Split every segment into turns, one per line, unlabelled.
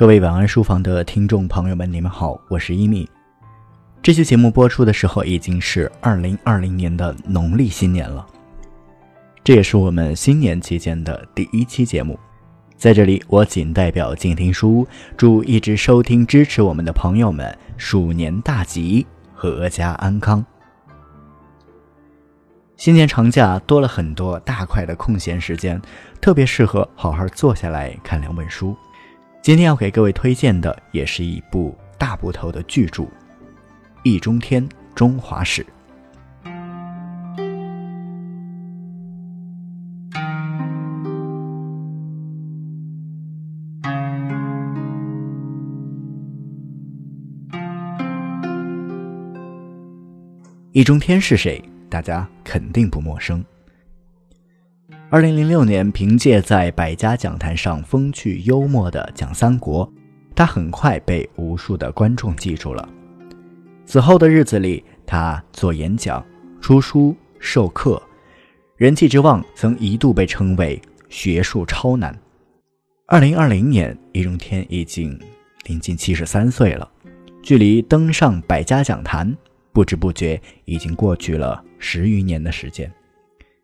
各位晚安书房的听众朋友们，你们好，我是一米。这期节目播出的时候已经是二零二零年的农历新年了，这也是我们新年期间的第一期节目。在这里，我仅代表静听书屋，祝一直收听支持我们的朋友们鼠年大吉，阖家安康。新年长假多了很多大块的空闲时间，特别适合好好坐下来看两本书。今天要给各位推荐的也是一部大部头的巨著《易中天中华史》。易中天是谁？大家肯定不陌生。二零零六年，凭借在百家讲坛上风趣幽默的讲三国，他很快被无数的观众记住了。此后的日子里，他做演讲、出书、授课，人气之旺曾一度被称为学术超男。二零二零年，易中天已经临近七十三岁了，距离登上百家讲坛，不知不觉已经过去了十余年的时间。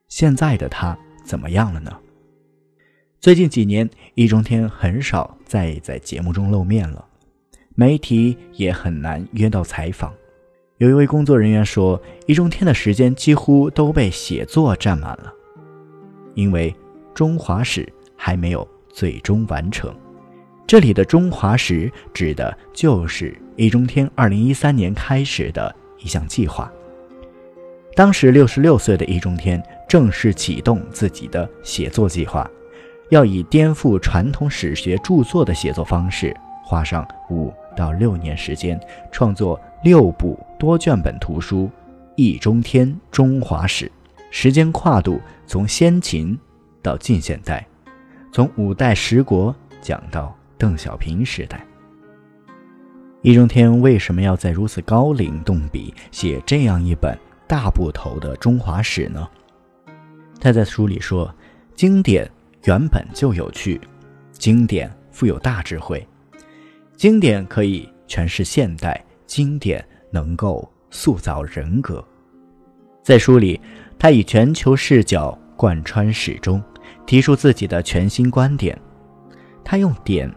现在的他。怎么样了呢？最近几年，易中天很少再在节目中露面了，媒体也很难约到采访。有一位工作人员说，易中天的时间几乎都被写作占满了，因为中华史还没有最终完成。这里的中华史指的就是易中天2013年开始的一项计划。当时六十六岁的易中天。正式启动自己的写作计划，要以颠覆传统史学著作的写作方式，花上五到六年时间，创作六部多卷本图书《易中天中华史》，时间跨度从先秦到近现代，从五代十国讲到邓小平时代。易中天为什么要在如此高龄动笔写这样一本大部头的中华史呢？他在书里说：“经典原本就有趣，经典富有大智慧，经典可以诠释现代，经典能够塑造人格。”在书里，他以全球视角贯穿始终，提出自己的全新观点。他用点、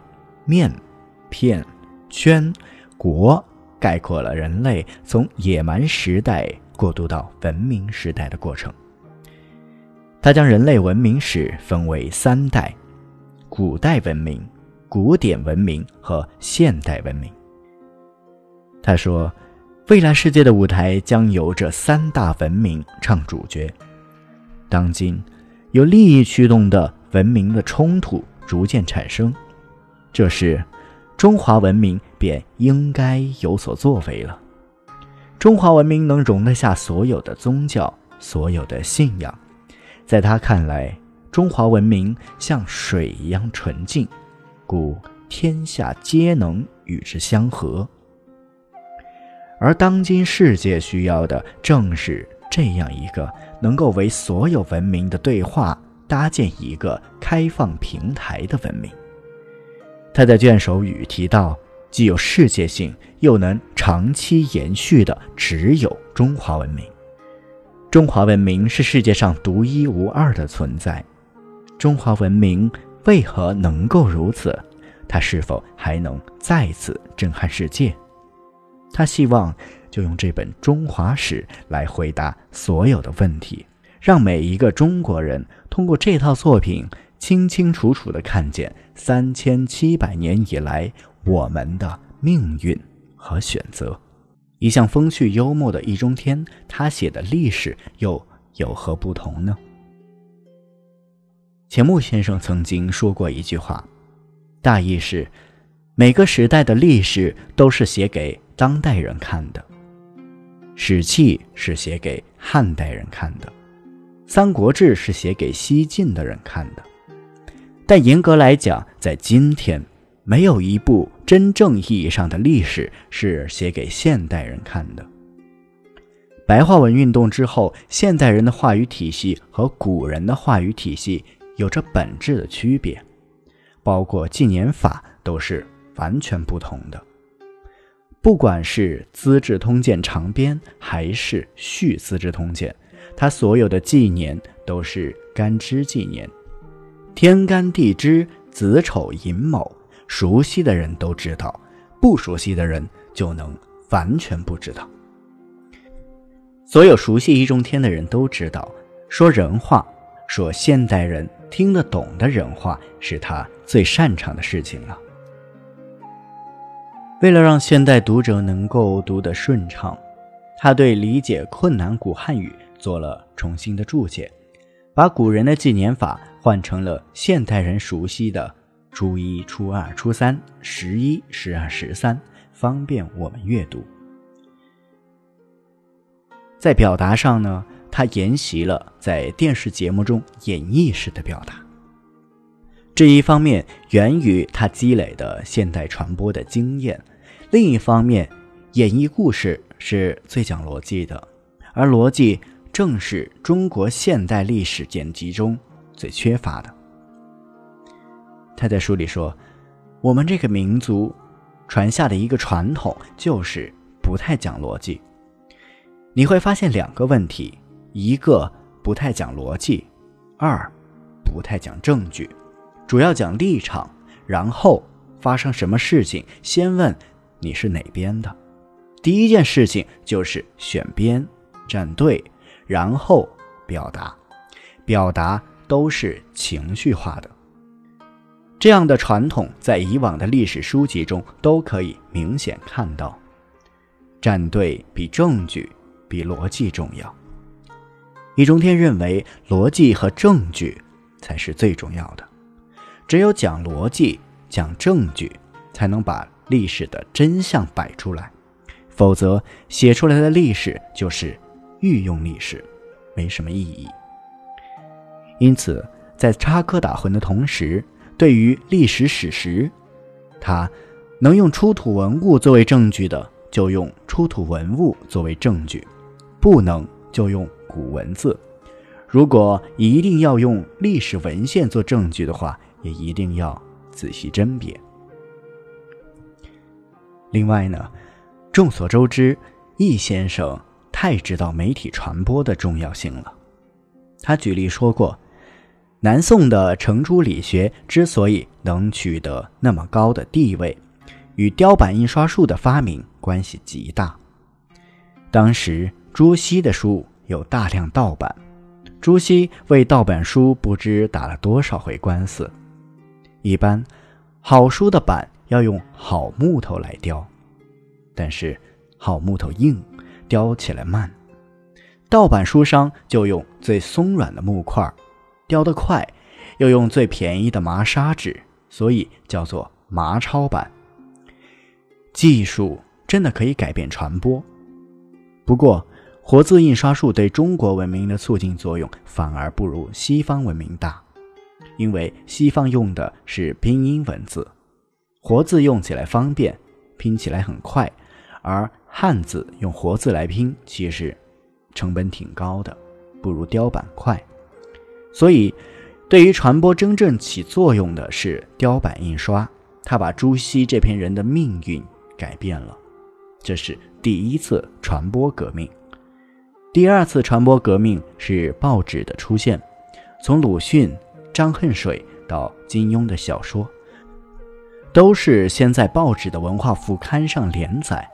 面、片、圈、国概括了人类从野蛮时代过渡到文明时代的过程。他将人类文明史分为三代：古代文明、古典文明和现代文明。他说，未来世界的舞台将由这三大文明唱主角。当今，有利益驱动的文明的冲突逐渐产生，这时，中华文明便应该有所作为了。中华文明能容得下所有的宗教、所有的信仰。在他看来，中华文明像水一样纯净，故天下皆能与之相合。而当今世界需要的正是这样一个能够为所有文明的对话搭建一个开放平台的文明。他在卷首语提到，既有世界性，又能长期延续的，只有中华文明。中华文明是世界上独一无二的存在，中华文明为何能够如此？它是否还能再次震撼世界？他希望就用这本中华史来回答所有的问题，让每一个中国人通过这套作品，清清楚楚地看见三千七百年以来我们的命运和选择。一向风趣幽默的易中天，他写的历史又有何不同呢？钱穆先生曾经说过一句话，大意是：每个时代的历史都是写给当代人看的，《史记》是写给汉代人看的，《三国志》是写给西晋的人看的，但严格来讲，在今天。没有一部真正意义上的历史是写给现代人看的。白话文运动之后，现代人的话语体系和古人的话语体系有着本质的区别，包括纪年法都是完全不同的。不管是《资治通鉴》长编还是《续资治通鉴》，它所有的纪年都是干支纪年，天干地支、子丑寅卯，熟悉的人都知道，不熟悉的人就能完全不知道。所有熟悉易中天的人都知道，说人话，说现代人听得懂的人话，是他最擅长的事情了。为了让现代读者能够读得顺畅，他对理解困难古汉语做了重新的注解，把古人的纪年法换成了现代人熟悉的初一、初二、初三、十一、十二、十三，方便我们阅读。在表达上呢，他沿袭了在电视节目中演绎式的表达。这一方面源于他积累的现代传播的经验，另一方面，演绎故事是最讲逻辑的，而逻辑正是中国现代历史典籍中最缺乏的。他在书里说：“我们这个民族传下的一个传统就是不太讲逻辑。你会发现两个问题：一个不太讲逻辑，二不太讲证据。”主要讲立场，然后发生什么事情，先问你是哪边的。第一件事情就是选边站队，然后表达，表达都是情绪化的。这样的传统在以往的历史书籍中都可以明显看到。站队比证据比逻辑重要。易中天认为，逻辑和证据才是最重要的。只有讲逻辑、讲证据，才能把历史的真相摆出来，否则写出来的历史就是御用历史，没什么意义。因此，在插科打诨的同时，对于历史史实，他能用出土文物作为证据的，就用出土文物作为证据；不能就用古文字。如果一定要用历史文献做证据的话，也一定要仔细甄别。另外呢，众所周知，易先生太知道媒体传播的重要性了。他举例说过，南宋的程朱理学之所以能取得那么高的地位，与雕版印刷术的发明关系极大。当时朱熹的书有大量盗版，朱熹为盗版书不知打了多少回官司。一般，好书的板要用好木头来雕，但是好木头硬，雕起来慢。盗版书商就用最松软的木块，雕得快，又用最便宜的麻砂纸，所以叫做麻抄版。技术真的可以改变传播，不过活字印刷术对中国文明的促进作用反而不如西方文明大。因为西方用的是拼音文字，活字用起来方便，拼起来很快，而汉字用活字来拼，其实成本挺高的，不如雕版快。所以，对于传播真正起作用的是雕版印刷，它把朱熹这篇人的命运改变了，这是第一次传播革命。第二次传播革命是报纸的出现，从鲁迅。张恨水到金庸的小说，都是先在报纸的文化副刊上连载。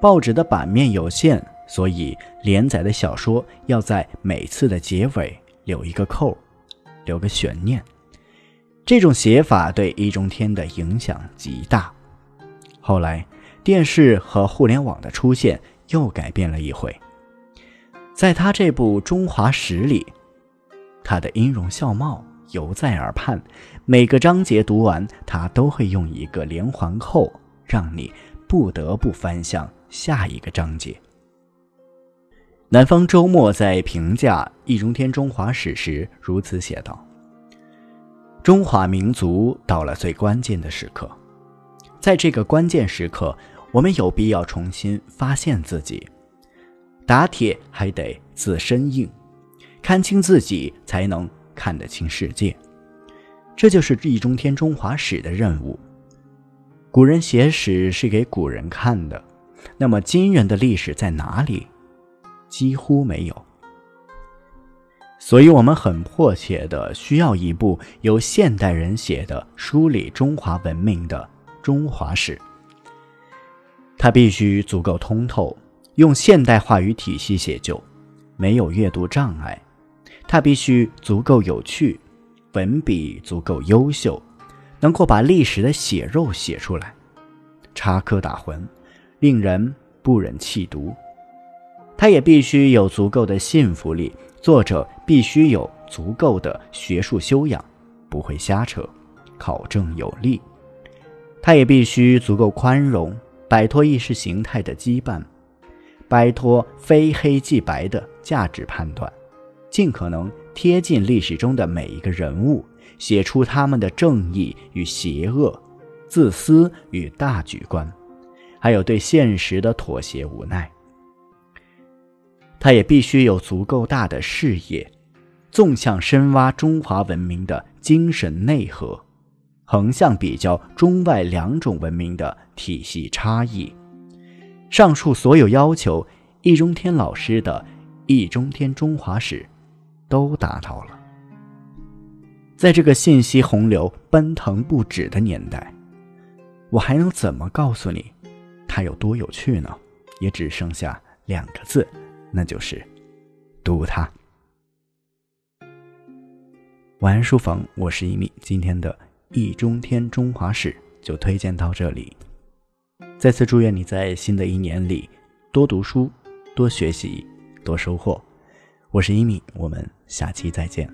报纸的版面有限，所以连载的小说要在每次的结尾留一个扣，留个悬念。这种写法对易中天的影响极大。后来电视和互联网的出现又改变了一回。在他这部《中华史》里。他的音容笑貌犹在耳畔，每个章节读完，他都会用一个连环扣，让你不得不翻向下一个章节。南方周末在评价《易中天中华史》时如此写道：“中华民族到了最关键的时刻，在这个关键时刻，我们有必要重新发现自己，打铁还得自身硬。”看清自己，才能看得清世界。这就是易中天中华史的任务。古人写史是给古人看的，那么今人的历史在哪里？几乎没有。所以，我们很迫切的需要一部由现代人写的梳理中华文明的中华史。它必须足够通透，用现代话语体系写就，没有阅读障碍。它必须足够有趣，文笔足够优秀，能够把历史的血肉写出来，插科打诨，令人不忍弃读。它也必须有足够的信服力。作者必须有足够的学术修养，不会瞎扯，考证有力。他也必须足够宽容，摆脱意识形态的羁绊，摆脱非黑即白的价值判断，尽可能贴近历史中的每一个人物，写出他们的正义与邪恶、自私与大局观，还有对现实的妥协无奈。他也必须有足够大的视野，纵向深挖中华文明的精神内核，横向比较中外两种文明的体系差异。上述所有要求，易中天老师的《易中天中华史》都达到了。在这个信息洪流奔腾不止的年代，我还能怎么告诉你，它有多有趣呢？也只剩下两个字。那就是读它。晚安书房，我是一米。今天的《易中天中华史》就推荐到这里。再次祝愿你在新的一年里多读书、多学习、多收获。我是一米，我们下期再见。